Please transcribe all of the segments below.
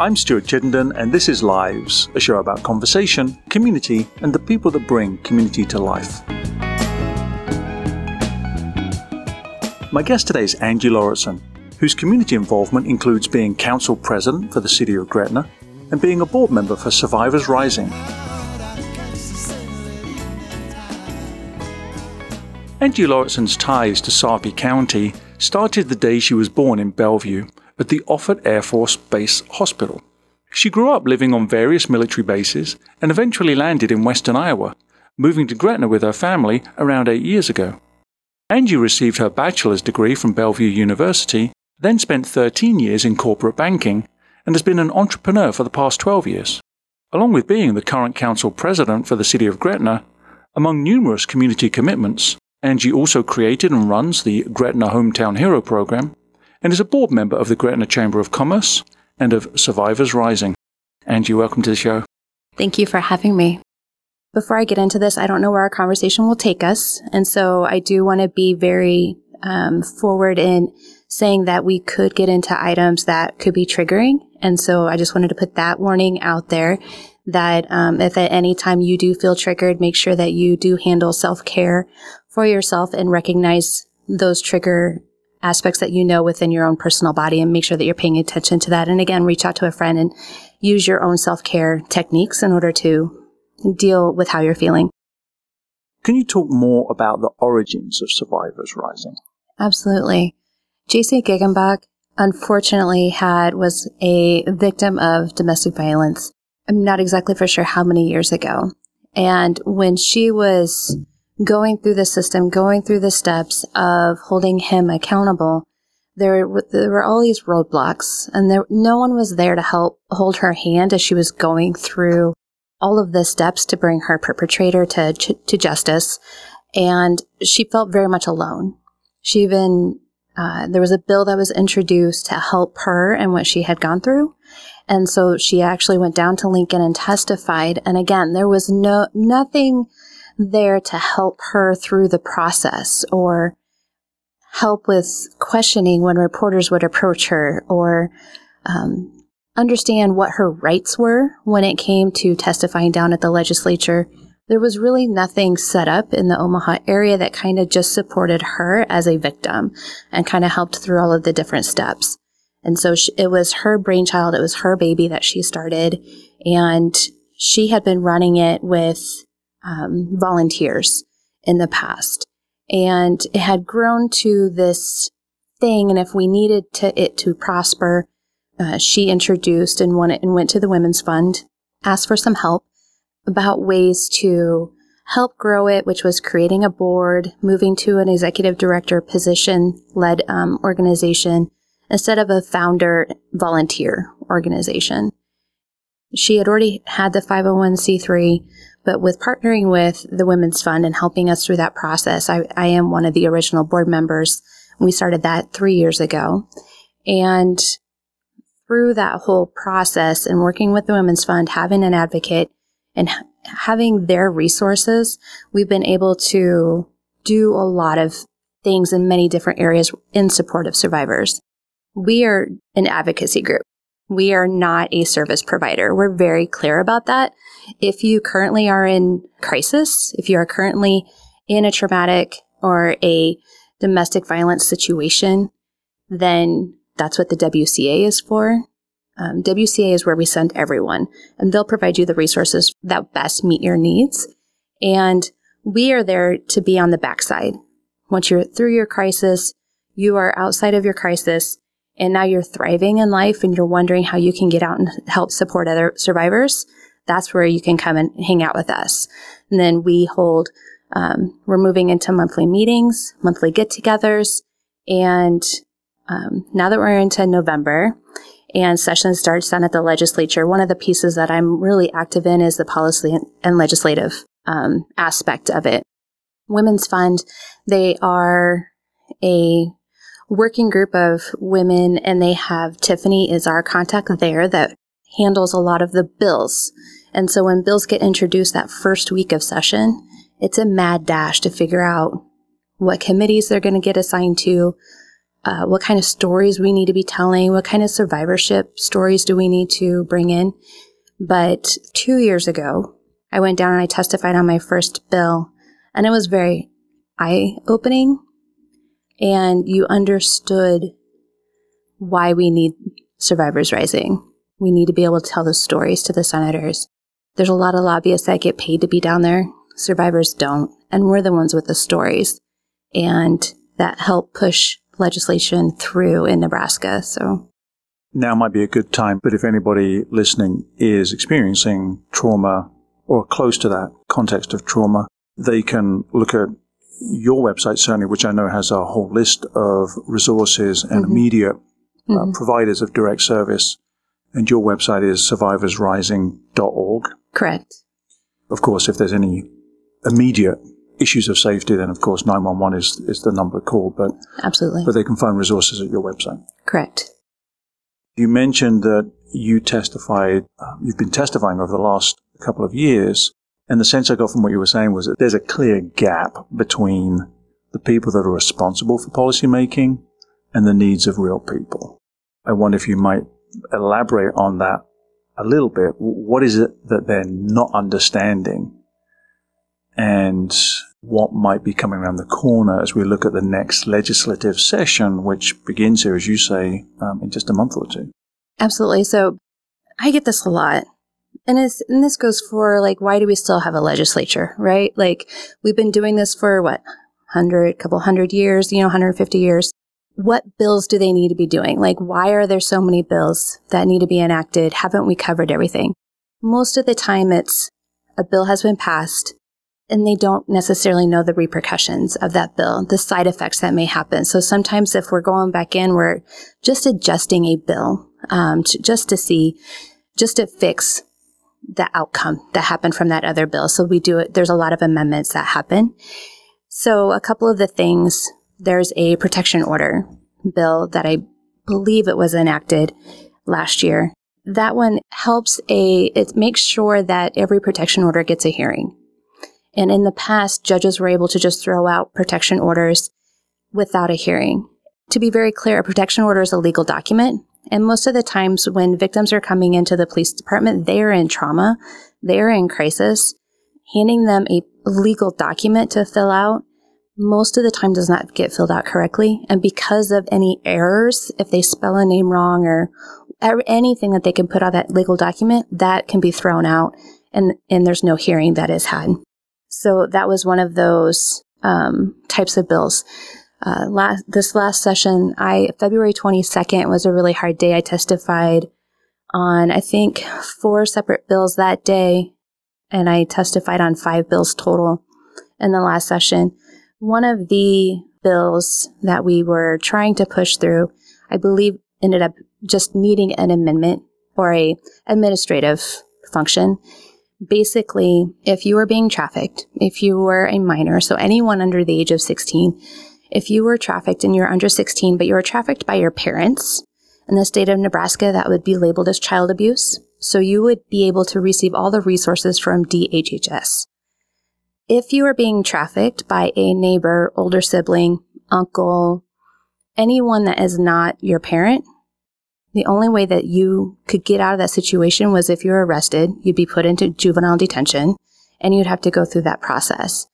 I'm Stuart Chittenden, and this is Lives, a show about conversation, community, and the people that bring community to life. My guest today is Angie Lauritsen, whose community involvement includes being council president for the city of Gretna and being a board member for Survivors Rising. Angie Lauritsen's ties to Sarpy County started the day she was born in Bellevue at the Offutt Air Force Base Hospital. She grew up living on various military bases and eventually landed in western Iowa, moving to Gretna with her family around eight years ago. Angie received her bachelor's degree from Bellevue University, then spent 13 years in corporate banking, and has been an entrepreneur for the past 12 years. Along with being the current council president for the city of Gretna, among numerous community commitments, Angie also created and runs the Gretna Hometown Hero program and is a board member of the Gretna Chamber of Commerce and of Survivors Rising. Angie, welcome to the show. Thank you for having me. Before I get into this, I don't know where our conversation will take us. And so I do want to be very um, forward in saying that we could get into items that could be triggering. And so I just wanted to put that warning out there that um, if at any time you do feel triggered, make sure that you do handle self care for yourself and recognize those trigger aspects that you know within your own personal body and make sure that you're paying attention to that. And again, reach out to a friend and use your own self care techniques in order to deal with how you're feeling. Can you talk more about the origins of Survivors Rising? Absolutely. JC Giggenbach unfortunately had was a victim of domestic violence. I'm not exactly for sure how many years ago. And when she was going through the system, going through the steps of holding him accountable, there, there were all these roadblocks and there, no one was there to help hold her hand as she was going through all of the steps to bring her perpetrator to, to justice. And she felt very much alone. She even, uh, there was a bill that was introduced to help her and what she had gone through. And so she actually went down to Lincoln and testified. And again, there was no, nothing there to help her through the process or help with questioning when reporters would approach her or um, understand what her rights were when it came to testifying down at the legislature. There was really nothing set up in the Omaha area that kind of just supported her as a victim and kind of helped through all of the different steps. And so she, it was her brainchild, it was her baby that she started, and she had been running it with um, volunteers in the past. And it had grown to this thing. And if we needed to, it to prosper, uh, she introduced and, and went to the Women's Fund, asked for some help about ways to help grow it, which was creating a board, moving to an executive director position led um, organization instead of a founder volunteer organization. She had already had the 501c3, but with partnering with the Women's Fund and helping us through that process, I, I am one of the original board members. We started that three years ago. And through that whole process and working with the Women's Fund, having an advocate and having their resources, we've been able to do a lot of things in many different areas in support of survivors. We are an advocacy group. We are not a service provider. We're very clear about that. If you currently are in crisis, if you are currently in a traumatic or a domestic violence situation, then that's what the WCA is for. Um, WCA is where we send everyone, and they'll provide you the resources that best meet your needs. And we are there to be on the backside. Once you're through your crisis, you are outside of your crisis, and now you're thriving in life and you're wondering how you can get out and help support other survivors, that's where you can come and hang out with us. And then we hold, um, we're moving into monthly meetings, monthly get togethers. And um, now that we're into November and session starts down at the legislature, one of the pieces that I'm really active in is the policy and legislative um, aspect of it. Women's Fund, they are a working group of women and they have Tiffany is our contact there that handles a lot of the bills. And so when bills get introduced that first week of session, it's a mad dash to figure out what committees they're going to get assigned to, uh, what kind of stories we need to be telling, what kind of survivorship stories do we need to bring in. But two years ago, I went down and I testified on my first bill, and it was very eye opening. And you understood why we need Survivors Rising. We need to be able to tell the stories to the senators. There's a lot of lobbyists that get paid to be down there. Survivors don't. And we're the ones with the stories. And that help push legislation through in Nebraska. So now might be a good time, but if anybody listening is experiencing trauma or close to that context of trauma, they can look at your website, certainly, which I know has a whole list of resources and mm-hmm. immediate uh, mm-hmm. providers of direct service. And your website is survivorsrising.org. Correct. Of course, if there's any immediate issues of safety, then of course 911 is, is the number to call. But absolutely, but they can find resources at your website. Correct. You mentioned that you testified. Uh, you've been testifying over the last couple of years, and the sense I got from what you were saying was that there's a clear gap between the people that are responsible for policy making and the needs of real people. I wonder if you might elaborate on that a little bit. What is it that they're not understanding and what might be coming around the corner as we look at the next legislative session, which begins here, as you say, um, in just a month or two. Absolutely. So I get this a lot. And, and this goes for like, why do we still have a legislature, right? Like, we've been doing this for what, 100, couple hundred years, you know, 150 years. What bills do they need to be doing? Like, why are there so many bills that need to be enacted? Haven't we covered everything? Most of the time, it's a bill has been passed and they don't necessarily know the repercussions of that bill, the side effects that may happen. So sometimes if we're going back in, we're just adjusting a bill um, to, just to see, just to fix the outcome that happened from that other bill. So we do it. There's a lot of amendments that happen. So a couple of the things, there's a protection order bill that I believe it was enacted last year. That one helps a, it makes sure that every protection order gets a hearing. And in the past, judges were able to just throw out protection orders without a hearing. To be very clear, a protection order is a legal document. And most of the times when victims are coming into the police department, they are in trauma, they are in crisis. Handing them a legal document to fill out most of the time does not get filled out correctly. And because of any errors, if they spell a name wrong or anything that they can put on that legal document, that can be thrown out and, and there's no hearing that is had. So that was one of those um, types of bills. Uh, last, this last session, I February 22nd was a really hard day. I testified on I think four separate bills that day, and I testified on five bills total in the last session. One of the bills that we were trying to push through, I believe, ended up just needing an amendment or a administrative function basically, if you were being trafficked, if you were a minor, so anyone under the age of 16, if you were trafficked and you're under 16, but you were trafficked by your parents, in the state of Nebraska, that would be labeled as child abuse. So you would be able to receive all the resources from DHHS. If you are being trafficked by a neighbor, older sibling, uncle, anyone that is not your parent, the only way that you could get out of that situation was if you were arrested, you'd be put into juvenile detention and you'd have to go through that process.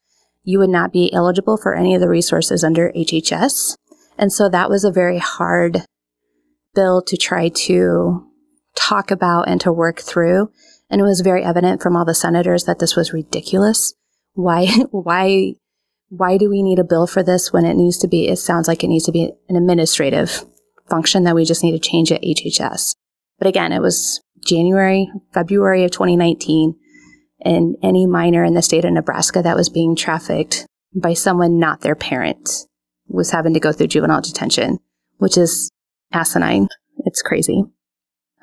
You would not be eligible for any of the resources under HHS. And so that was a very hard bill to try to talk about and to work through. And it was very evident from all the senators that this was ridiculous. Why, why, why do we need a bill for this when it needs to be, it sounds like it needs to be an administrative function that we just need to change at HHS. But again, it was January, February of 2019, and any minor in the state of Nebraska that was being trafficked by someone not their parent was having to go through juvenile detention, which is asinine. It's crazy.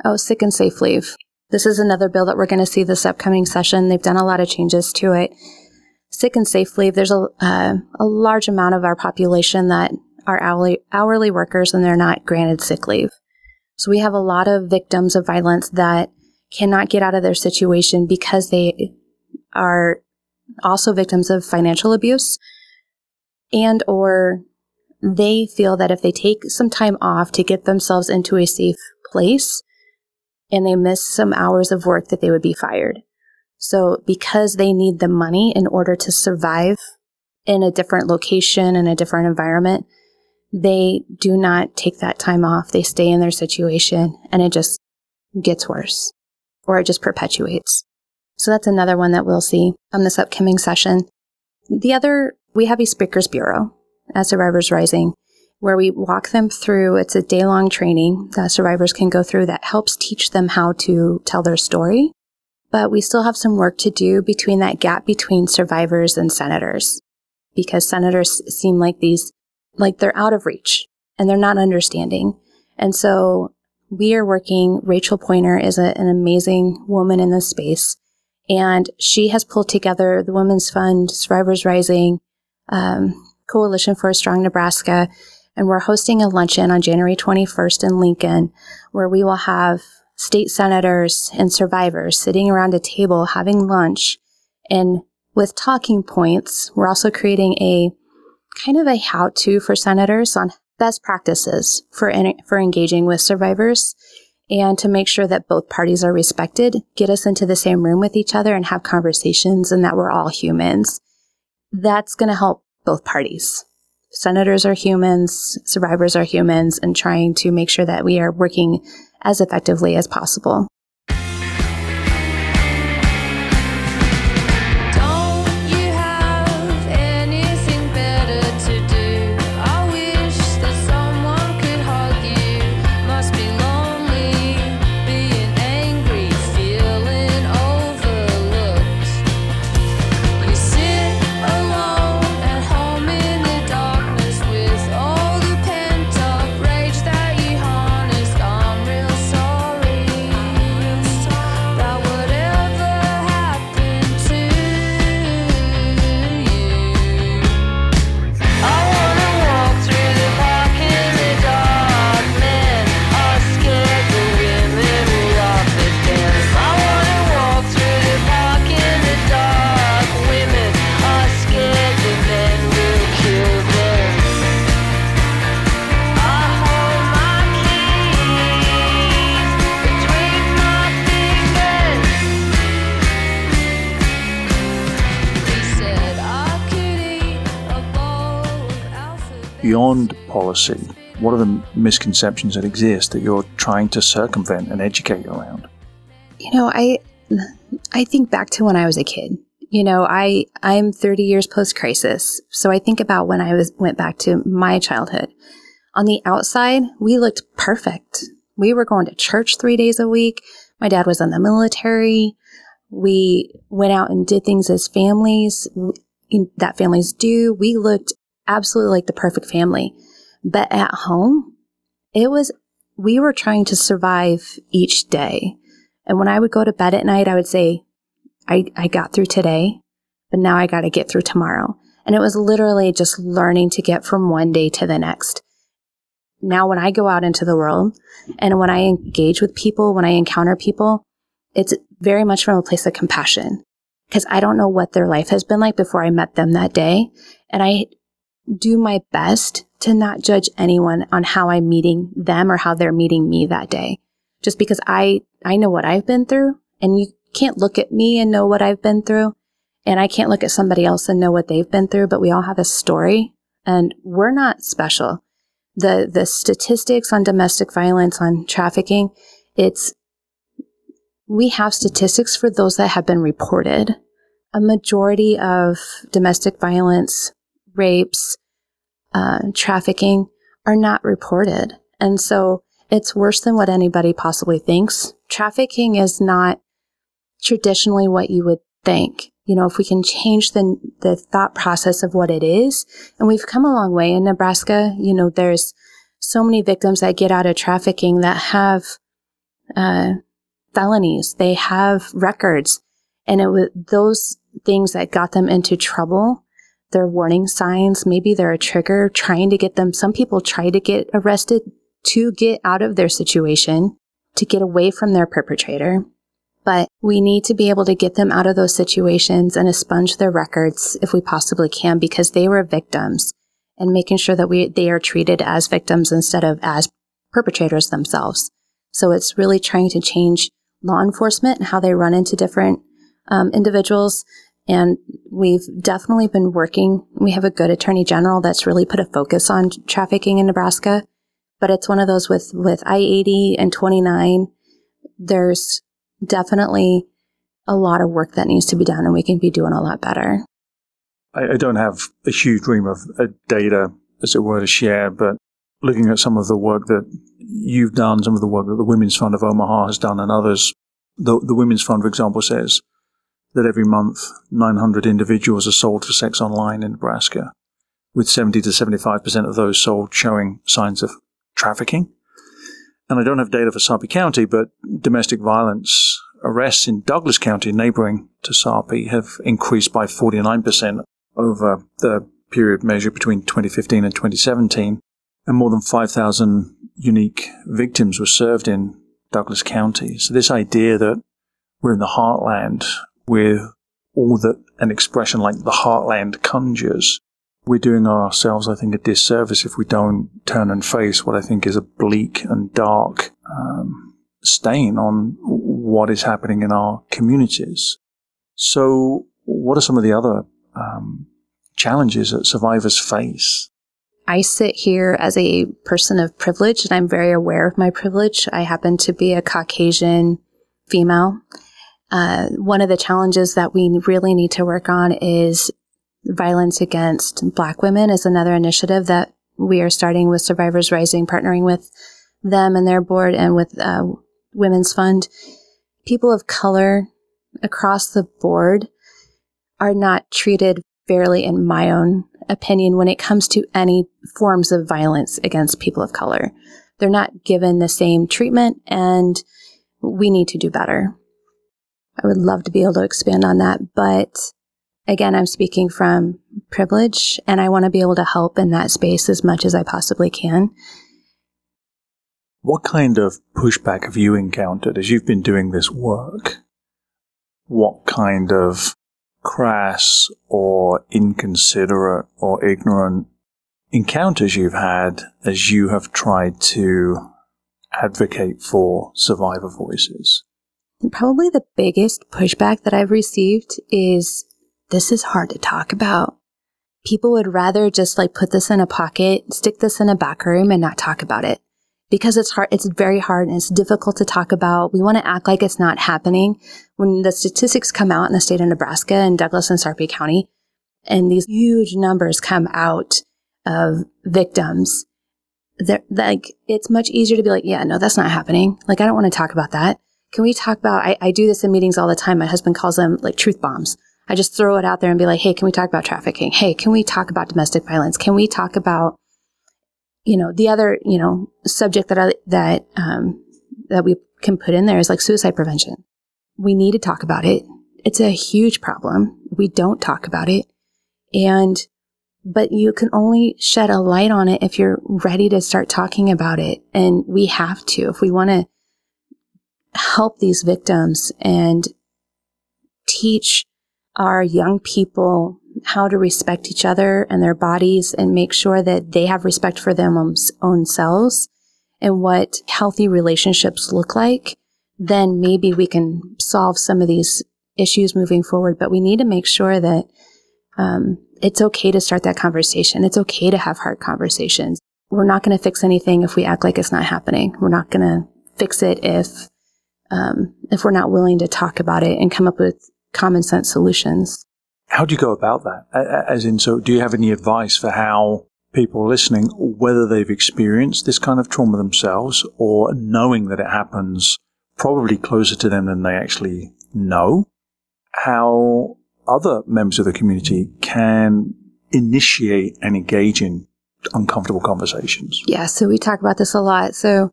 Oh, sick and safe leave. This is another bill that we're going to see this upcoming session. They've done a lot of changes to it. Sick and safe leave. There's a, uh, a large amount of our population that are hourly, hourly workers and they're not granted sick leave. So we have a lot of victims of violence that cannot get out of their situation because they are also victims of financial abuse and or they feel that if they take some time off to get themselves into a safe place and they miss some hours of work that they would be fired. So because they need the money in order to survive in a different location in a different environment, they do not take that time off. They stay in their situation and it just gets worse or it just perpetuates. So that's another one that we'll see on this upcoming session. The other, we have a speakers bureau at Survivors Rising where we walk them through. It's a day long training that survivors can go through that helps teach them how to tell their story. But we still have some work to do between that gap between survivors and senators because senators seem like these, like they're out of reach and they're not understanding. And so we are working, Rachel Pointer is a, an amazing woman in this space and she has pulled together the Women's Fund, Survivors Rising, um, Coalition for a Strong Nebraska, and we're hosting a luncheon on January 21st in Lincoln, where we will have state senators and survivors sitting around a table having lunch. And with talking points, we're also creating a kind of a how to for senators on best practices for, for engaging with survivors and to make sure that both parties are respected, get us into the same room with each other and have conversations and that we're all humans. That's going to help both parties. Senators are humans, survivors are humans, and trying to make sure that we are working as effectively as possible. Beyond policy, what are the misconceptions that exist that you're trying to circumvent and educate around? You know, I I think back to when I was a kid. You know, I I'm 30 years post crisis, so I think about when I was went back to my childhood. On the outside, we looked perfect. We were going to church 3 days a week. My dad was in the military. We went out and did things as families that families do. We looked absolutely like the perfect family. But at home, it was, we were trying to survive each day. And when I would go to bed at night, I would say, I, I got through today, but now I got to get through tomorrow. And it was literally just learning to get from one day to the next. Now, when I go out into the world and when I engage with people, when I encounter people, it's very much from a place of compassion because I don't know what their life has been like before I met them that day. And I do my best to not judge anyone on how I'm meeting them or how they're meeting me that day. Just because I, I know what I've been through and you can't look at me and know what I've been through. And I can't look at somebody else and know what they've been through, but we all have a story and we're not special. The, the statistics on domestic violence, on trafficking, it's, we have statistics for those that have been reported. A majority of domestic violence rapes, uh, trafficking are not reported. And so it's worse than what anybody possibly thinks. Trafficking is not traditionally what you would think. You know, if we can change the, the thought process of what it is, and we've come a long way in Nebraska, you know, there's so many victims that get out of trafficking that have, uh, felonies. They have records. And it was those things that got them into trouble they're warning signs. Maybe they're a trigger trying to get them. Some people try to get arrested to get out of their situation, to get away from their perpetrator. But we need to be able to get them out of those situations and expunge their records if we possibly can because they were victims. and making sure that we they are treated as victims instead of as perpetrators themselves. So it's really trying to change law enforcement and how they run into different um, individuals. And we've definitely been working. We have a good attorney general that's really put a focus on trafficking in Nebraska. But it's one of those with, with I 80 and 29, there's definitely a lot of work that needs to be done and we can be doing a lot better. I, I don't have a huge ream of uh, data, as it were, to share, but looking at some of the work that you've done, some of the work that the Women's Fund of Omaha has done, and others, the, the Women's Fund, for example, says that every month 900 individuals are sold for sex online in Nebraska, with 70 to 75% of those sold showing signs of trafficking. And I don't have data for Sarpy County, but domestic violence arrests in Douglas County, neighboring to Sarpy, have increased by 49% over the period measured between 2015 and 2017. And more than 5,000 unique victims were served in Douglas County. So this idea that we're in the heartland with all that an expression like the heartland conjures, we're doing ourselves, I think, a disservice if we don't turn and face what I think is a bleak and dark um, stain on what is happening in our communities. So, what are some of the other um, challenges that survivors face? I sit here as a person of privilege and I'm very aware of my privilege. I happen to be a Caucasian female. Uh, one of the challenges that we really need to work on is violence against Black women is another initiative that we are starting with Survivors Rising, partnering with them and their board and with uh, Women's Fund. People of color across the board are not treated fairly, in my own opinion, when it comes to any forms of violence against people of color. They're not given the same treatment, and we need to do better. I would love to be able to expand on that, but again, I'm speaking from privilege, and I want to be able to help in that space as much as I possibly can. What kind of pushback have you encountered as you've been doing this work? What kind of crass or inconsiderate or ignorant encounters you've had as you have tried to advocate for survivor voices? Probably the biggest pushback that I've received is this is hard to talk about. People would rather just like put this in a pocket, stick this in a back room and not talk about it because it's hard, it's very hard and it's difficult to talk about. We want to act like it's not happening. When the statistics come out in the state of Nebraska and Douglas and Sarpy County, and these huge numbers come out of victims, like, it's much easier to be like, yeah, no, that's not happening. Like, I don't want to talk about that. Can we talk about, I, I do this in meetings all the time. My husband calls them like truth bombs. I just throw it out there and be like, hey, can we talk about trafficking? Hey, can we talk about domestic violence? Can we talk about you know, the other, you know, subject that I, that, um, that we can put in there is like suicide prevention. We need to talk about it. It's a huge problem. We don't talk about it. And, but you can only shed a light on it if you're ready to start talking about it. And we have to, if we want to help these victims and teach our young people how to respect each other and their bodies and make sure that they have respect for their own selves and what healthy relationships look like, then maybe we can solve some of these issues moving forward. But we need to make sure that um, it's okay to start that conversation. It's okay to have hard conversations. We're not going to fix anything if we act like it's not happening. We're not going to fix it if um, if we're not willing to talk about it and come up with common sense solutions. How do you go about that? As in, so do you have any advice for how people listening, whether they've experienced this kind of trauma themselves or knowing that it happens probably closer to them than they actually know, how other members of the community can initiate and engage in uncomfortable conversations? Yeah, so we talk about this a lot. So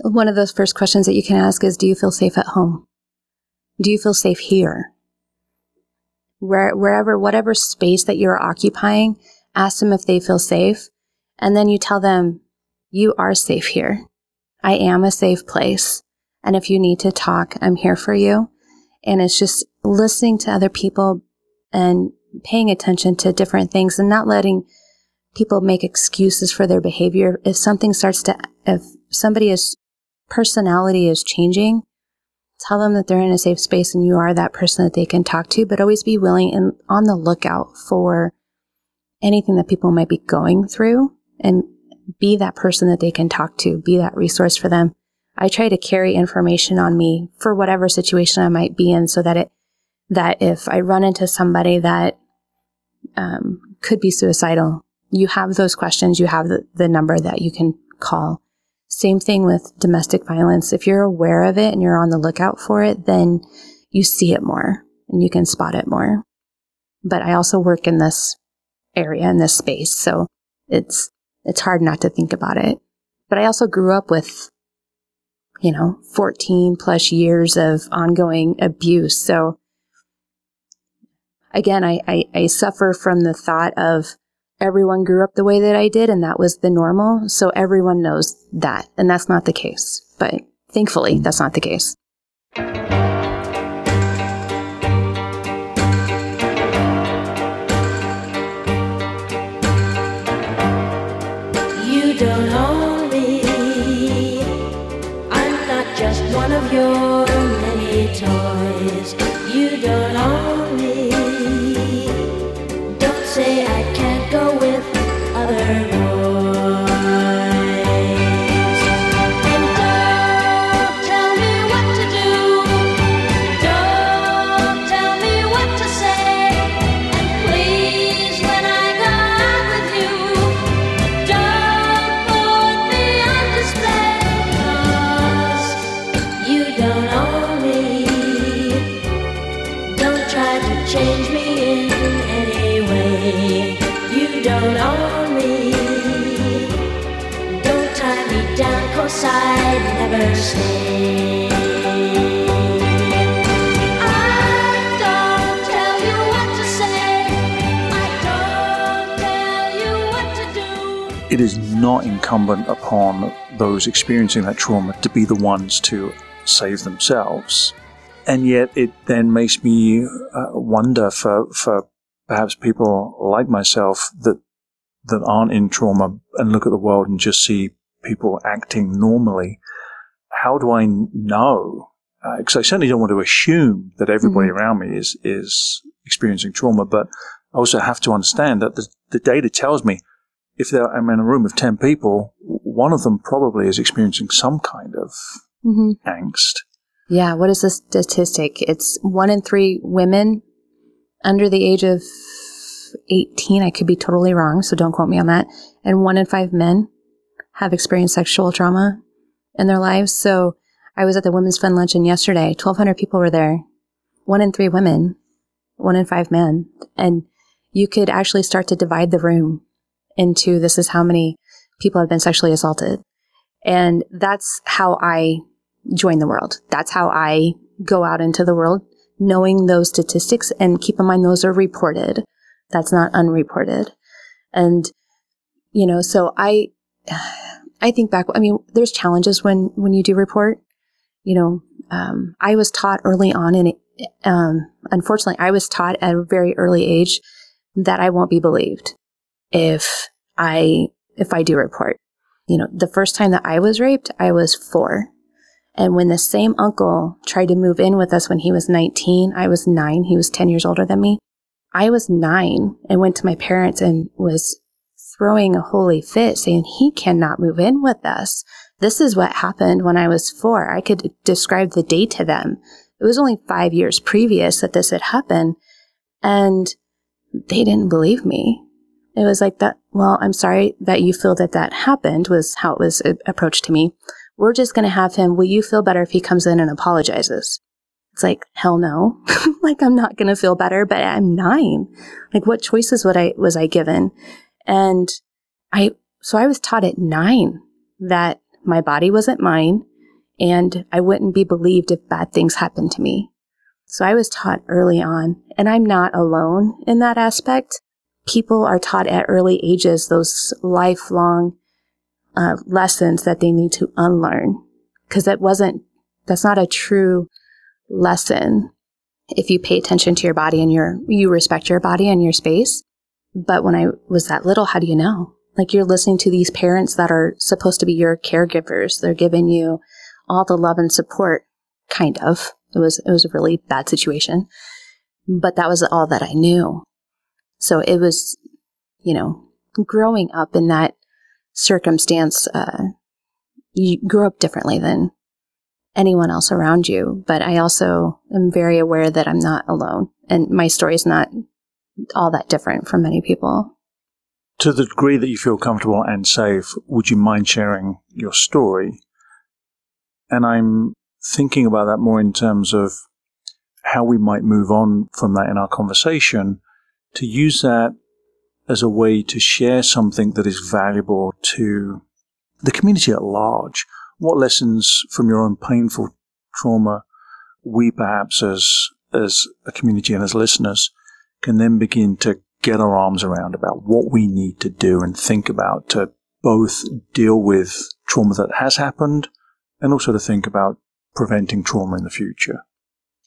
one of those first questions that you can ask is Do you feel safe at home? Do you feel safe here? where, wherever, whatever space that you're occupying, ask them if they feel safe. And then you tell them, you are safe here. I am a safe place. And if you need to talk, I'm here for you. And it's just listening to other people and paying attention to different things and not letting people make excuses for their behavior. If something starts to, if somebody is personality is changing, tell them that they're in a safe space and you are that person that they can talk to, but always be willing and on the lookout for anything that people might be going through and be that person that they can talk to, be that resource for them. I try to carry information on me for whatever situation I might be in so that it, that if I run into somebody that um, could be suicidal, you have those questions, you have the, the number that you can call. Same thing with domestic violence. If you're aware of it and you're on the lookout for it, then you see it more and you can spot it more. But I also work in this area, in this space. So it's, it's hard not to think about it. But I also grew up with, you know, 14 plus years of ongoing abuse. So again, I, I, I suffer from the thought of everyone grew up the way that I did and that was the normal. So everyone knows that. And that's not the case. But thankfully, that's not the case. You don't own me. I'm not just one of your not incumbent upon those experiencing that trauma to be the ones to save themselves. And yet, it then makes me uh, wonder for, for perhaps people like myself that that aren't in trauma and look at the world and just see people acting normally. How do I know? Because I certainly don't want to assume that everybody around me is is experiencing trauma, but I also have to understand that the, the data tells me if there, I'm in a room of 10 people, one of them probably is experiencing some kind of Mm-hmm. angst. Yeah. What is the statistic? It's one in three women under the age of 18. I could be totally wrong, so don't quote me on that. And one in five men have experienced sexual trauma in their lives. So I was at the Women's Fund Luncheon yesterday. 1,200 people were there. One in three women, one in five men. And you could actually start to divide the room into this is how many people have been sexually assaulted. And that's how I join the world. That's how I go out into the world, knowing those statistics and keep in mind those are reported. That's not unreported. And, you know, so I, I think back, I mean, there's challenges when, when you do report, you know, um, I was taught early on and, um, unfortunately, I was taught at a very early age that I won't be believed if I, if I do report. You know, the first time that I was raped, I was four. And when the same uncle tried to move in with us when he was 19, I was nine. He was 10 years older than me. I was nine and went to my parents and was throwing a holy fit saying, he cannot move in with us. This is what happened when I was four. I could describe the date to them. It was only five years previous that this had happened. And they didn't believe me. It was like that. Well, I'm sorry that you feel that that happened was how it was approached to me. We're just going to have him. Will you feel better if he comes in and apologizes? It's like, hell no. like, I'm not going to feel better, but I'm nine. Like, what choices would I, was I given? And I, so I was taught at nine that my body wasn't mine and I wouldn't be believed if bad things happened to me. So I was taught early on, and I'm not alone in that aspect. People are taught at early ages those lifelong uh, lessons that they need to unlearn because that wasn't, that's not a true lesson. If you pay attention to your body and your, you respect your body and your space, But when I was that little, how do you know? Like you're listening to these parents that are supposed to be your caregivers. They're giving you all the love and support, kind of. It was, it was a really bad situation, but that was all that I knew. So it was, you know, growing up in that circumstance, uh, you grew up differently than anyone else around you. But I also am very aware that I'm not alone and my story is not all that different from many people. To the degree that you feel comfortable and safe, would you mind sharing your story? And I'm thinking about that more in terms of how we might move on from that in our conversation to use that as a way to share something that is valuable to the community at large. What lessons from your own painful trauma we perhaps as as a community and as listeners can then begin to get our arms around about what we need to do and think about to both deal with trauma that has happened and also to think about preventing trauma in the future.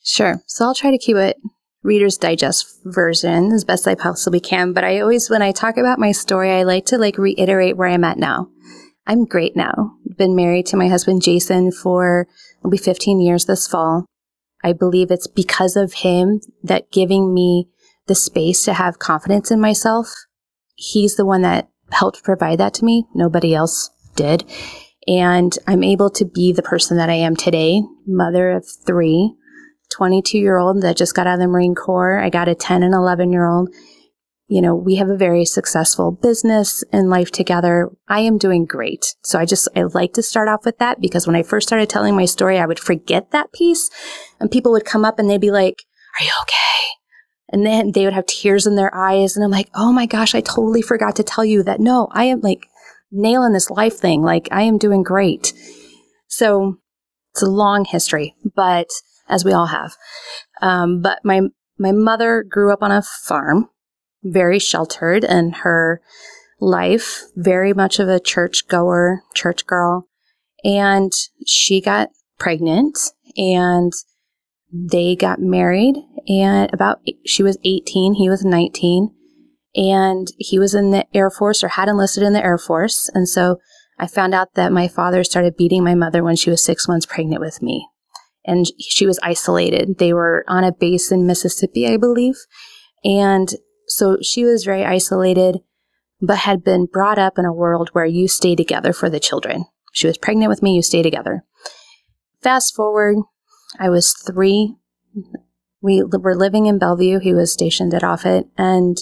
Sure. So I'll try to keep it Reader's Digest version as best I possibly can. But I always, when I talk about my story, I like to like reiterate where I'm at now. I'm great now. Been married to my husband Jason for it'll be 15 years this fall. I believe it's because of him that giving me the space to have confidence in myself. He's the one that helped provide that to me. Nobody else did. And I'm able to be the person that I am today, mother of three, 22 year old that just got out of the Marine Corps. I got a 10 and 11 year old. You know, we have a very successful business and life together. I am doing great. So I just, I like to start off with that because when I first started telling my story, I would forget that piece and people would come up and they'd be like, are you okay? And then they would have tears in their eyes. And I'm like, oh my gosh, I totally forgot to tell you that no, I am like nailing this life thing. Like I am doing great. So it's a long history, but as we all have. Um, but my, my mother grew up on a farm, very sheltered in her life, very much of a church goer, church girl. And she got pregnant and they got married and about she was 18 he was 19 and he was in the air force or had enlisted in the air force and so i found out that my father started beating my mother when she was six months pregnant with me and she was isolated they were on a base in mississippi i believe and so she was very isolated but had been brought up in a world where you stay together for the children she was pregnant with me you stay together fast forward I was three. We were living in Bellevue. He was stationed at Offutt. And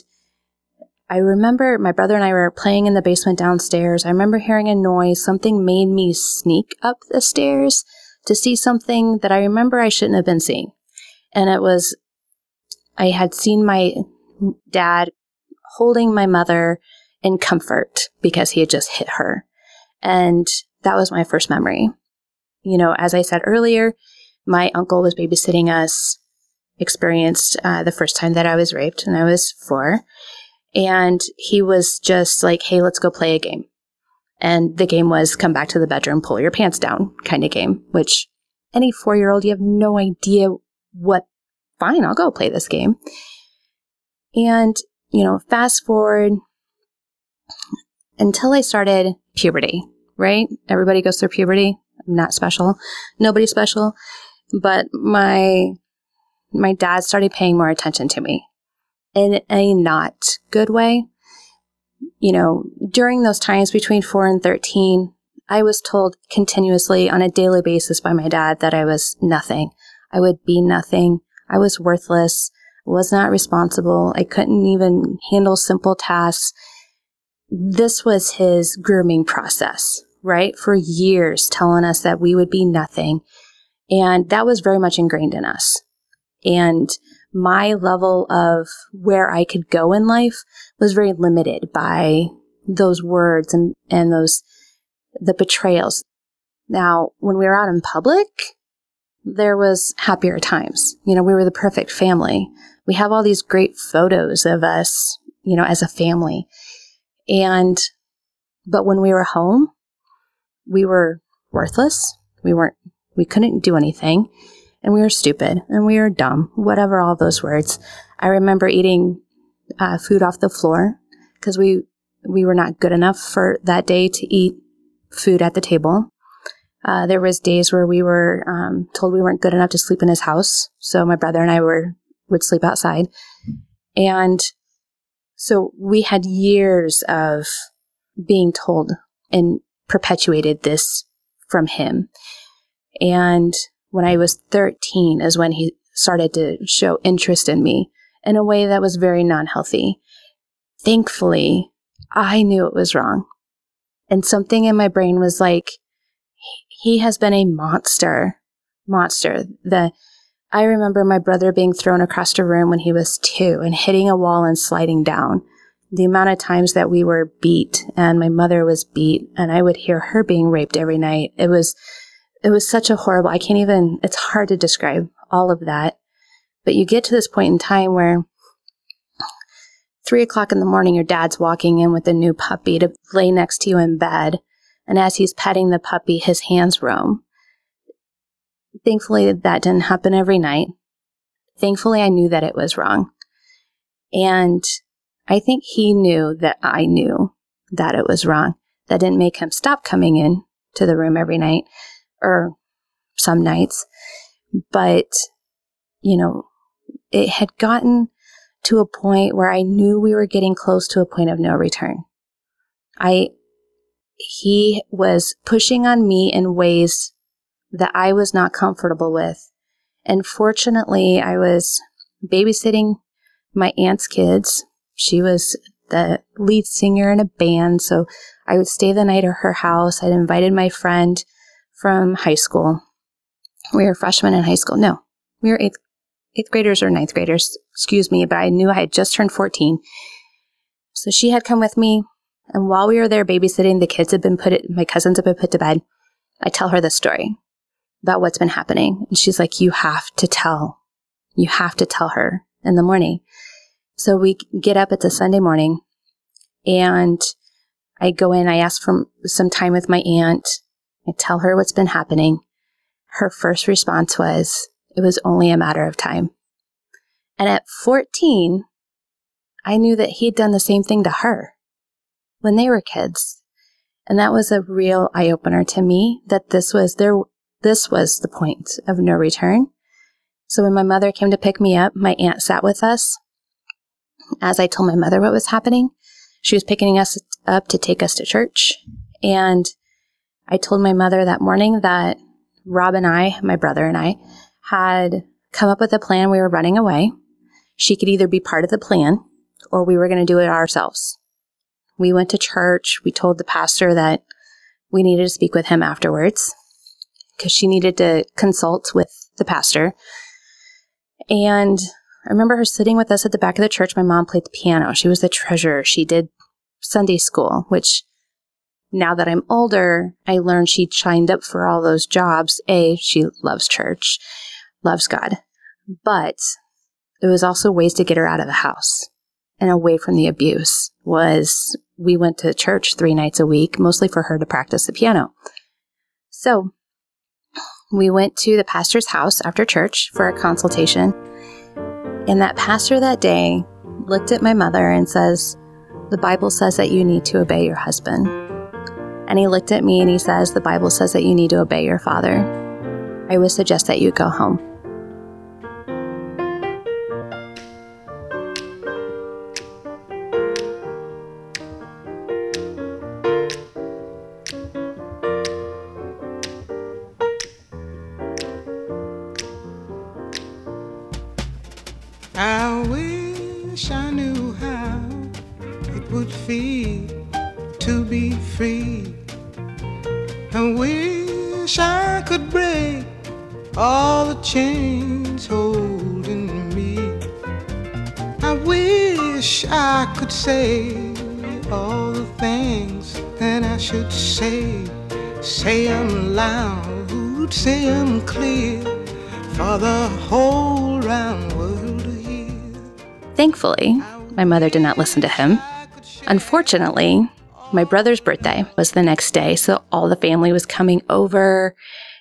I remember my brother and I were playing in the basement downstairs. I remember hearing a noise. Something made me sneak up the stairs to see something that I remember I shouldn't have been seeing. And it was, I had seen my dad holding my mother in comfort because he had just hit her. And that was my first memory. You know, as I said earlier, my uncle was babysitting us, experienced uh, the first time that I was raped, and I was four. And he was just like, hey, let's go play a game. And the game was come back to the bedroom, pull your pants down kind of game, which any four year old, you have no idea what, fine, I'll go play this game. And, you know, fast forward until I started puberty, right? Everybody goes through puberty. I'm not special. Nobody special but my my dad started paying more attention to me in a not good way. You know, during those times between 4 and 13, I was told continuously on a daily basis by my dad that I was nothing. I would be nothing. I was worthless, was not responsible. I couldn't even handle simple tasks. This was his grooming process, right? For years telling us that we would be nothing and that was very much ingrained in us. And my level of where I could go in life was very limited by those words and, and those, the betrayals. Now, when we were out in public, there was happier times. You know, we were the perfect family. We have all these great photos of us, you know, as a family. And, but when we were home, we were worthless. We weren't we couldn't do anything. And we were stupid and we were dumb, whatever all those words. I remember eating uh, food off the floor because we we were not good enough for that day to eat food at the table. Uh, there was days where we were um, told we weren't good enough to sleep in his house, so my brother and I were would sleep outside, and so we had years of being told and perpetuated this from him. And when I was 13 is when he started to show interest in me in a way that was very non healthy. Thankfully, I knew it was wrong. And something in my brain was like, he has been a monster, monster. The, I remember my brother being thrown across a room when he was two and hitting a wall and sliding down. The amount of times that we were beat and my mother was beat and I would hear her being raped every night. It was, it was such a horrible, I can't even, it's hard to describe all of that. But you get to this point in time where three o'clock in the morning, your dad's walking in with a new puppy to lay next to you in bed. And as he's petting the puppy, his hands roam. Thankfully, that didn't happen every night. Thankfully, I knew that it was wrong. And I think he knew that I knew that it was wrong. That didn't make him stop coming in to the room every night or some nights. But, you know, it had gotten to a point where I knew we were getting close to a point of no return. I, he was pushing on me in ways that I was not comfortable with. And fortunately, I was babysitting my aunt's kids. She was the lead singer in a band. So I would stay the night at her house. I'd invited my friend from high school. We were freshmen in high school. No, we were eighth, eighth graders or ninth graders. Excuse me, but I knew I had just turned 14. So she had come with me. And while we were there babysitting, the kids had been put, it, my cousins had been put to bed. I tell her the story about what's been happening. And she's like, you have to tell, you have to tell her in the morning. So we get up, it's a Sunday morning and I go in, I ask for some time with my aunt. I tell her what's been happening. Her first response was, it was only a matter of time. And at 14, I knew that he'd done the same thing to her when they were kids. And that was a real eye opener to me that this was their, this was the point of no return. So when my mother came to pick me up, my aunt sat with us. As I told my mother what was happening, she was picking us up to take us to church. And I told my mother that morning that Rob and I, my brother and I, had come up with a plan. We were running away. She could either be part of the plan or we were going to do it ourselves. We went to church. We told the pastor that we needed to speak with him afterwards because she needed to consult with the pastor. And I remember her sitting with us at the back of the church. My mom played the piano. She was the treasurer. She did Sunday school, which now that I'm older, I learned she signed up for all those jobs. A, she loves church, loves God, but it was also ways to get her out of the house and away from the abuse was we went to church three nights a week, mostly for her to practice the piano. So we went to the pastor's house after church for a consultation. And that pastor that day looked at my mother and says, The Bible says that you need to obey your husband. And he looked at me and he says, The Bible says that you need to obey your father. I would suggest that you go home. Would feel to be free. I wish I could break all the chains holding me. I wish I could say all the things that I should say. Say them loud, say them clear for the whole round world to hear. Thankfully, my mother did not listen to him. Unfortunately, my brother's birthday was the next day, so all the family was coming over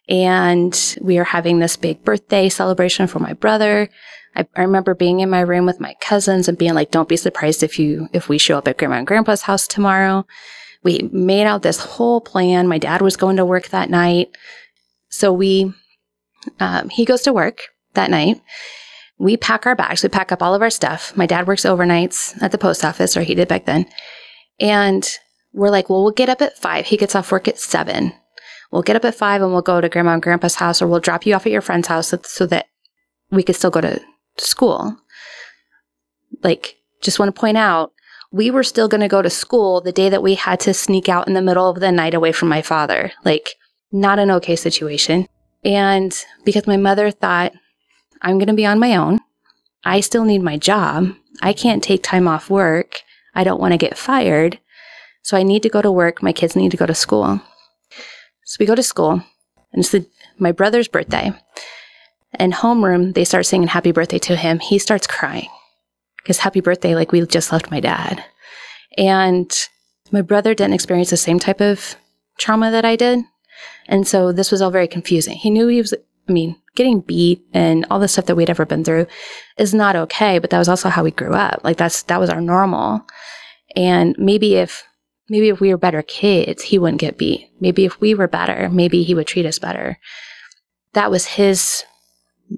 And we were having this big birthday celebration for my brother. I, I remember being in my room with my cousins and being like, don't be surprised if you, if we show up at grandma and grandpa's house tomorrow. We made out this whole plan. My dad was going to work that night. So we, um, he goes to work that night. We pack our bags. We pack up all of our stuff. My dad works overnights at the post office, or he did back then. And we're like, well, we'll get up at five. He gets off work at seven. We'll get up at five and we'll go to grandma and grandpa's house, or we'll drop you off at your friend's house so, that we could still go to school. Like, just want to point out, we were still going to go to school the day that we had to sneak out in the middle of the night away from my father. Like, not an okay situation. And because my mother thought, I'm going to be on my own, I still need my job. I can't take time off work. I don't want to get fired. So I need to go to work. My kids need to go to school. So we go to school, and it's the, my brother's birthday. And homeroom, they start singing happy birthday to him. He starts crying because happy birthday, like we just left my dad. And my brother didn't experience the same type of trauma that I did. And so this was all very confusing. He knew he was, I mean, getting beat and all the stuff that we'd ever been through is not okay, but that was also how we grew up. Like that's, that was our normal. And maybe if, maybe if we were better kids, he wouldn't get beat. Maybe if we were better, maybe he would treat us better. That was his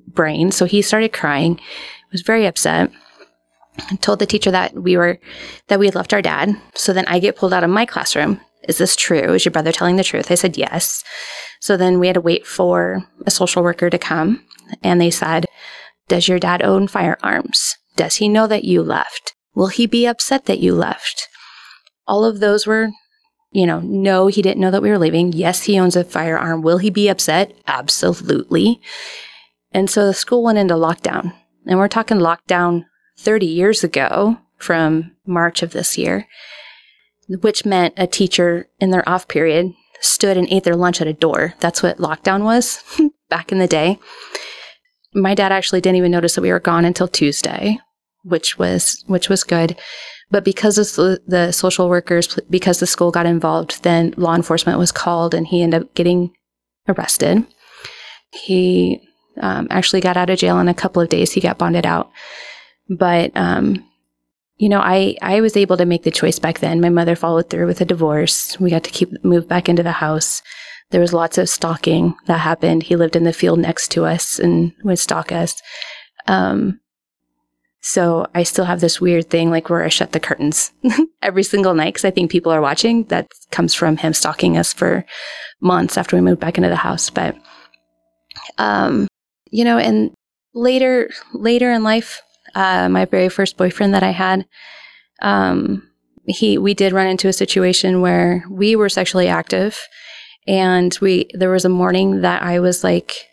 brain. So he started crying, was very upset. and Told the teacher that we were that we had left our dad. So then I get pulled out of my classroom. Is this true? Is your brother telling the truth? I said yes. So then we had to wait for a social worker to come, and they said, "Does your dad own firearms? Does he know that you left? Will he be upset that you left?" All of those were you know, no, he didn't know that we were leaving. Yes, he owns a firearm. Will he be upset? Absolutely. And so the school went into lockdown. And we're talking lockdown 30 years ago from March of this year, which meant a teacher in their off period stood and ate their lunch at a door. That's what lockdown was back in the day. My dad actually didn't even notice that we were gone until Tuesday, which was which was good. But because of the, social workers, because the school got involved, then law enforcement was called and he ended up getting arrested. He um, actually got out of jail in a couple of days. He got bonded out. But, um, you know, I, I was able to make the choice back then. My mother followed through with a divorce. We got to keep move back into the house. There was lots of stalking that happened. He lived in the field next to us and would stalk us. Um, so I still have this weird thing like where I shut the curtains every single night because I think people are watching. That comes from him stalking us for months after we moved back into the house. But, um, you know, and later, later in life, uh, my very first boyfriend that I had, um, he, we did run into a situation where we were sexually active and we, there was a morning that I was like,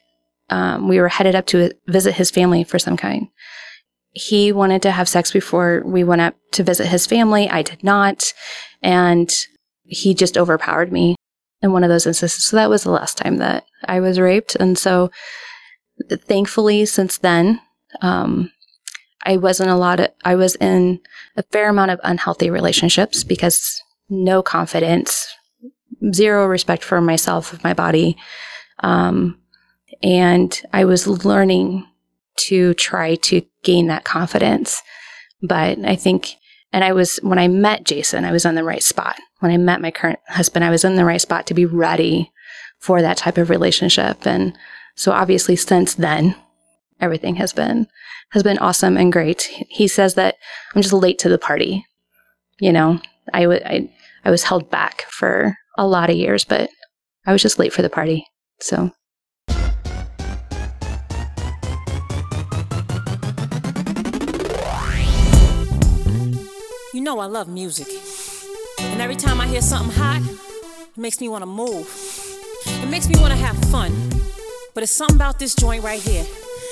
um, we were headed up to visit his family for some kind he wanted to have sex before we went up to visit his family. I did not. And he just overpowered me in one of those instances. So that was the last time that I was raped. And so thankfully, since then, um, I wasn't a lot of, I was in a fair amount of unhealthy relationships because no confidence, zero respect for myself, my body. Um, and I was learning to try to gain that confidence. But I think, and I was, when I met Jason, I was on the right spot. When I met my current husband, I was in the right spot to be ready for that type of relationship. And so obviously since then, everything has been, has been awesome and great. He says that I'm just late to the party. You know, I, w- I, I was held back for a lot of years, but I was just late for the party. So You know I love music. And every time I hear something hot, it makes me want to move. It makes me want to have fun. But it's something about this joint right here.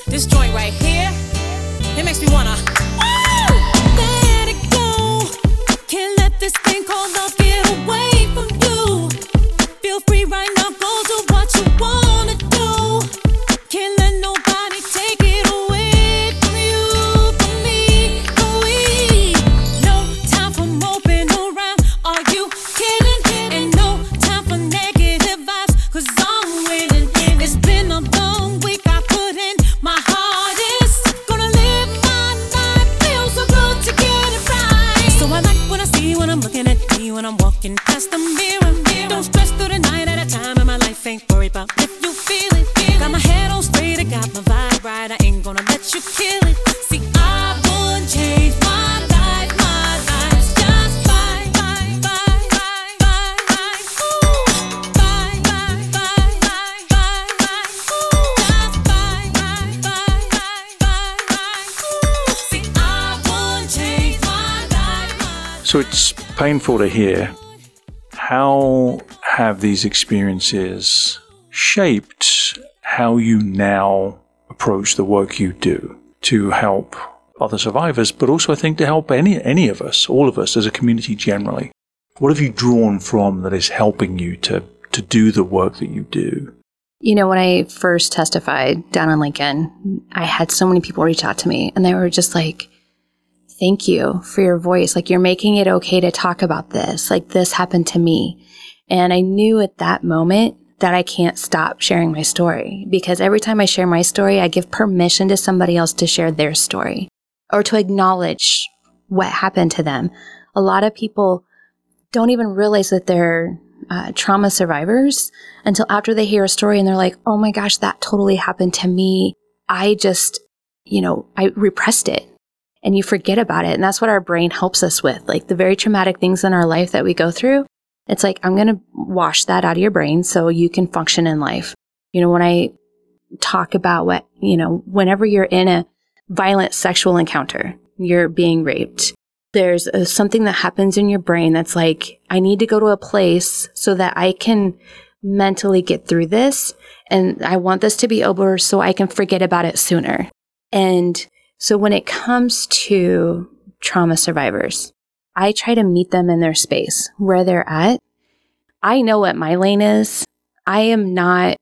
This joint right here, it makes me you. Feel free right now, go do what you wanna do. Can't So it's painful to hear. How have these experiences shaped how you now approach the work you do to help other survivors, but also I think to help any any of us, all of us as a community generally? What have you drawn from that is helping you to to do the work that you do? You know, when I first testified down in Lincoln, I had so many people reach out to me and they were just like, thank you for your voice. Like, you're making it okay to talk about this. Like, this happened to me. And I knew at that moment that I can't stop sharing my story because every time I share my story, I give permission to somebody else to share their story or to acknowledge what happened to them. A lot of people don't even realize that they're uh, trauma survivors until after they hear a story and they're like, oh my gosh, that totally happened to me. I just, you know, I repressed it and you forget about it. And that's what our brain helps us with. Like the very traumatic things in our life that we go through, it's like, I'm going to wash that out of your brain so you can function in life. You know, when I talk about what, you know, whenever you're in a violent sexual encounter, you're being raped. There's a, something that happens in your brain that's like, I need to go to a place so that I can mentally get through this. And I want this to be over so I can forget about it sooner. And so when it comes to trauma survivors, I try to meet them in their space where they're at. I know what my lane is. I am not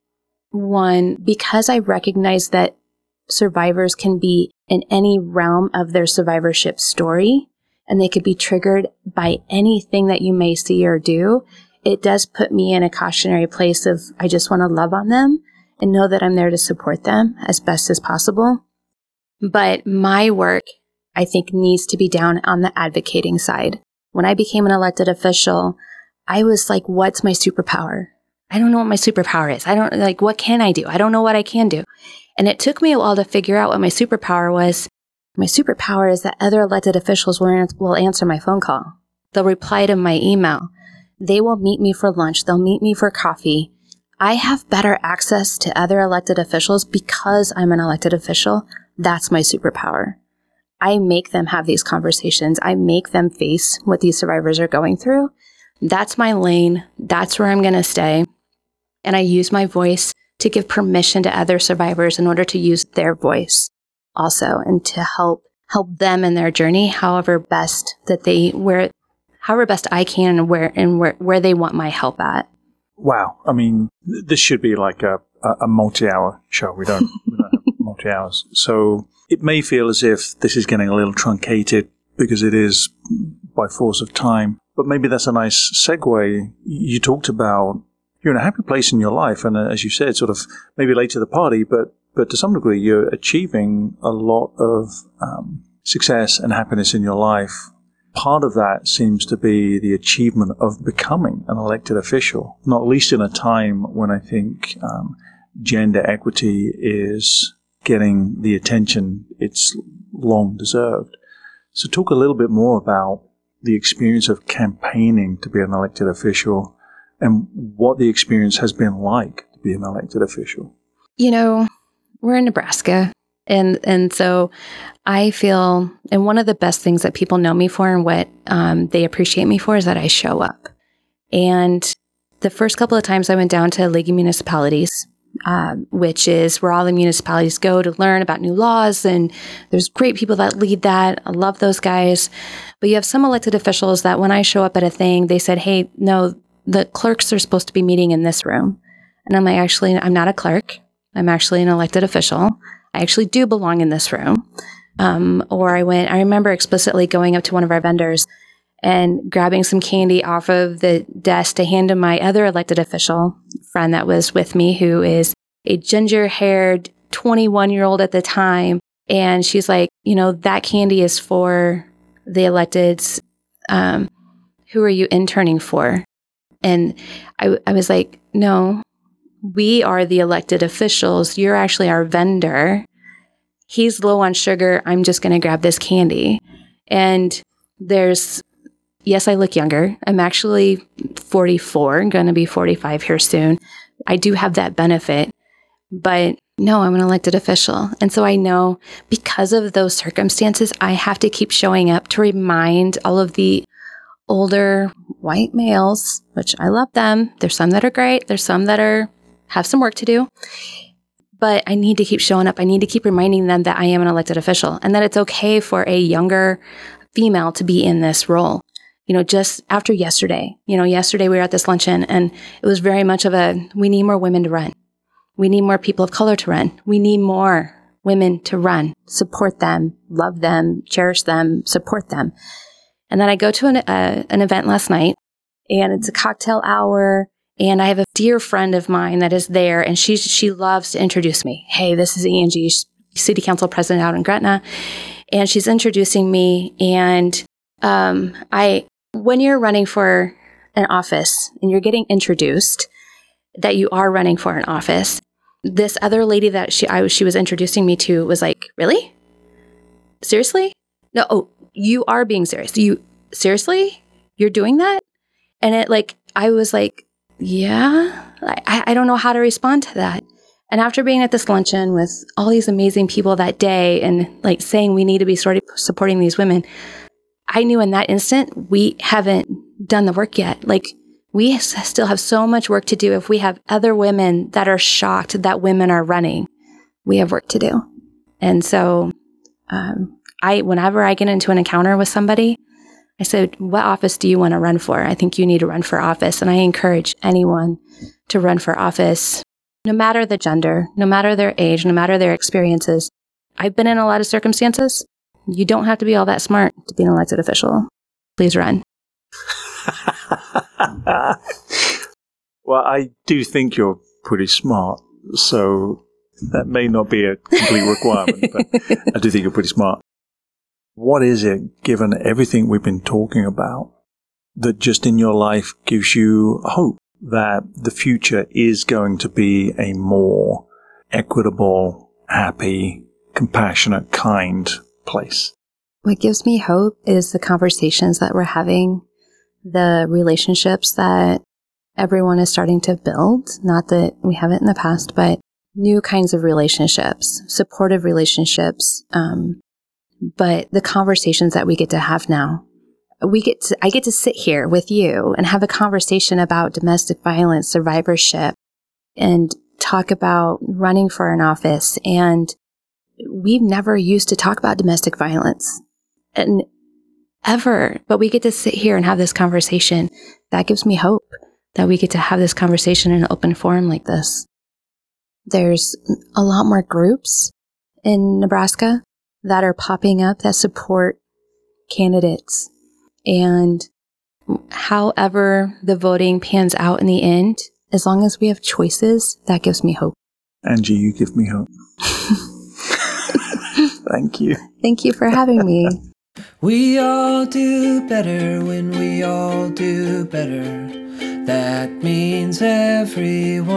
one because I recognize that survivors can be in any realm of their survivorship story and they could be triggered by anything that you may see or do. It does put me in a cautionary place of I just want to love on them and know that I'm there to support them as best as possible. But my work, I think, needs to be down on the advocating side. When I became an elected official, I was like, what's my superpower? I don't know what my superpower is. I don't like, what can I do? I don't know what I can do. And it took me a while to figure out what my superpower was. My superpower is that other elected officials will, will answer my phone call. They'll reply to my email. They will meet me for lunch. They'll meet me for coffee. I have better access to other elected officials because I'm an elected official. That's my superpower. I make them have these conversations. I make them face what these survivors are going through. That's my lane. That's where I'm going to stay. And I use my voice to give permission to other survivors in order to use their voice also and to help help them in their journey however best that they where however best I can and where and where, where they want my help at. Wow. I mean, this should be like a, a, a multi-hour show. We don't, we don't have multi-hours. So it may feel as if this is getting a little truncated because it is by force of time. But maybe that's a nice segue. You talked about you're in a happy place in your life, and uh, as you said, sort of maybe late to the party, but but to some degree, you're achieving a lot of um, success and happiness in your life. Part of that seems to be the achievement of becoming an elected official, not least in a time when I think um, gender equity is getting the attention it's long deserved. So, talk a little bit more about the experience of campaigning to be an elected official and what the experience has been like to be an elected official. You know, we're in Nebraska. And and so I feel and one of the best things that people know me for and what um, they appreciate me for is that I show up. And the first couple of times I went down to League Municipalities, um, which is where all the municipalities go to learn about new laws. And there's great people that lead that. I love those guys. But you have some elected officials that when I show up at a thing, they said, hey, no, the clerks are supposed to be meeting in this room. And I'm like, actually, I'm not a clerk. I'm actually an elected official. I actually do belong in this room. Um, or I went, I remember explicitly going up to one of our vendors and grabbing some candy off of the desk to hand to my other elected official friend that was with me, who is a ginger haired 21 year old at the time. And she's like, you know, that candy is for the electeds. Um, who are you interning for? And I, I was like, no, we are the elected officials. You're actually our vendor. He's low on sugar. I'm just going to grab this candy. And there's, yes, I look younger. I'm actually 44, going to be 45 here soon. I do have that benefit, but no, I'm an elected official. And so I know because of those circumstances, I have to keep showing up to remind all of the older white males, which I love them. There's some that are great. There's some that are have some work to do. But I need to keep showing up. I need to keep reminding them that I am an elected official and that it's okay for a younger female to be in this role. You know, just after yesterday, you know, yesterday we were at this luncheon and it was very much of a we need more women to run. We need more people of color to run. We need more women to run, support them, love them, cherish them, support them. And then I go to an, uh, an event last night and it's a cocktail hour. And I have a dear friend of mine that is there and she, she loves to introduce me. Hey, this is Angie, city council president out in Gretna. And she's introducing me. And, um, I, when you're running for an office and you're getting introduced that you are running for an office, this other lady that she, I was, she was introducing me to was like, really? Seriously? No, oh, you are being serious. You seriously? You're doing that? And it like, I was like, yeah, I, I don't know how to respond to that. And after being at this luncheon with all these amazing people that day and like saying we need to be sort of supporting these women, I knew in that instant we haven't done the work yet. Like we still have so much work to do. If we have other women that are shocked that women are running, we have work to do. And so, um, I, whenever I get into an encounter with somebody, I said, what office do you want to run for? I think you need to run for office. And I encourage anyone to run for office, no matter the gender, no matter their age, no matter their experiences. I've been in a lot of circumstances. You don't have to be all that smart to be an elected official. Please run. well, I do think you're pretty smart, so that may not be a complete requirement, but I do think you're pretty smart. What is it, given everything we've been talking about, that just in your life gives you hope that the future is going to be a more equitable, happy, compassionate, kind place? What gives me hope is the conversations that we're having, the relationships that everyone is starting to build. Not that we haven't in the past, but new kinds of relationships, supportive relationships. Um, but the conversations that we get to have now, we get to, I get to sit here with you and have a conversation about domestic violence survivorship and talk about running for an office. And we've never used to talk about domestic violence and ever, but we get to sit here and have this conversation. That gives me hope that we get to have this conversation in an open forum like this. There's a lot more groups in Nebraska that are popping up that support candidates. And however the voting pans out in the end, as long as we have choices, that gives me hope. Angie, you give me hope. Thank you. Thank you for having me. We all do better when we all do better. That means everyone.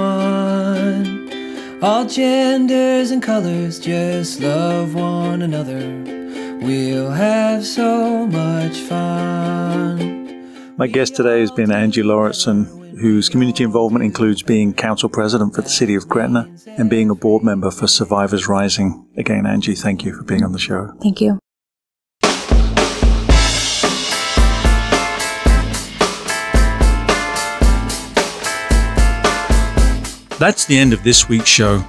All genders and colors just love one another. We'll have so much fun. My guest today has been Angie Lauritsen, whose community involvement includes being council president for the city of Gretna and being a board member for Survivors Rising. Again, Angie, thank you for being on the show. Thank you. That's the end of this week's show.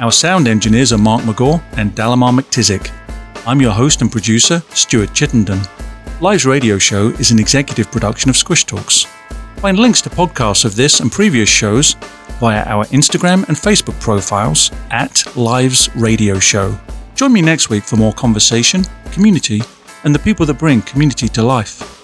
Our sound engineers are Mark McGaw and Dalamar McTizik. I'm your host and producer, Stuart Chittenden. Live's radio show is an executive production of Squish Talks. Find links to podcasts of this and previous shows via our Instagram and Facebook profiles at Lives Radio Show. Join me next week for more conversation, community, and the people that bring community to life.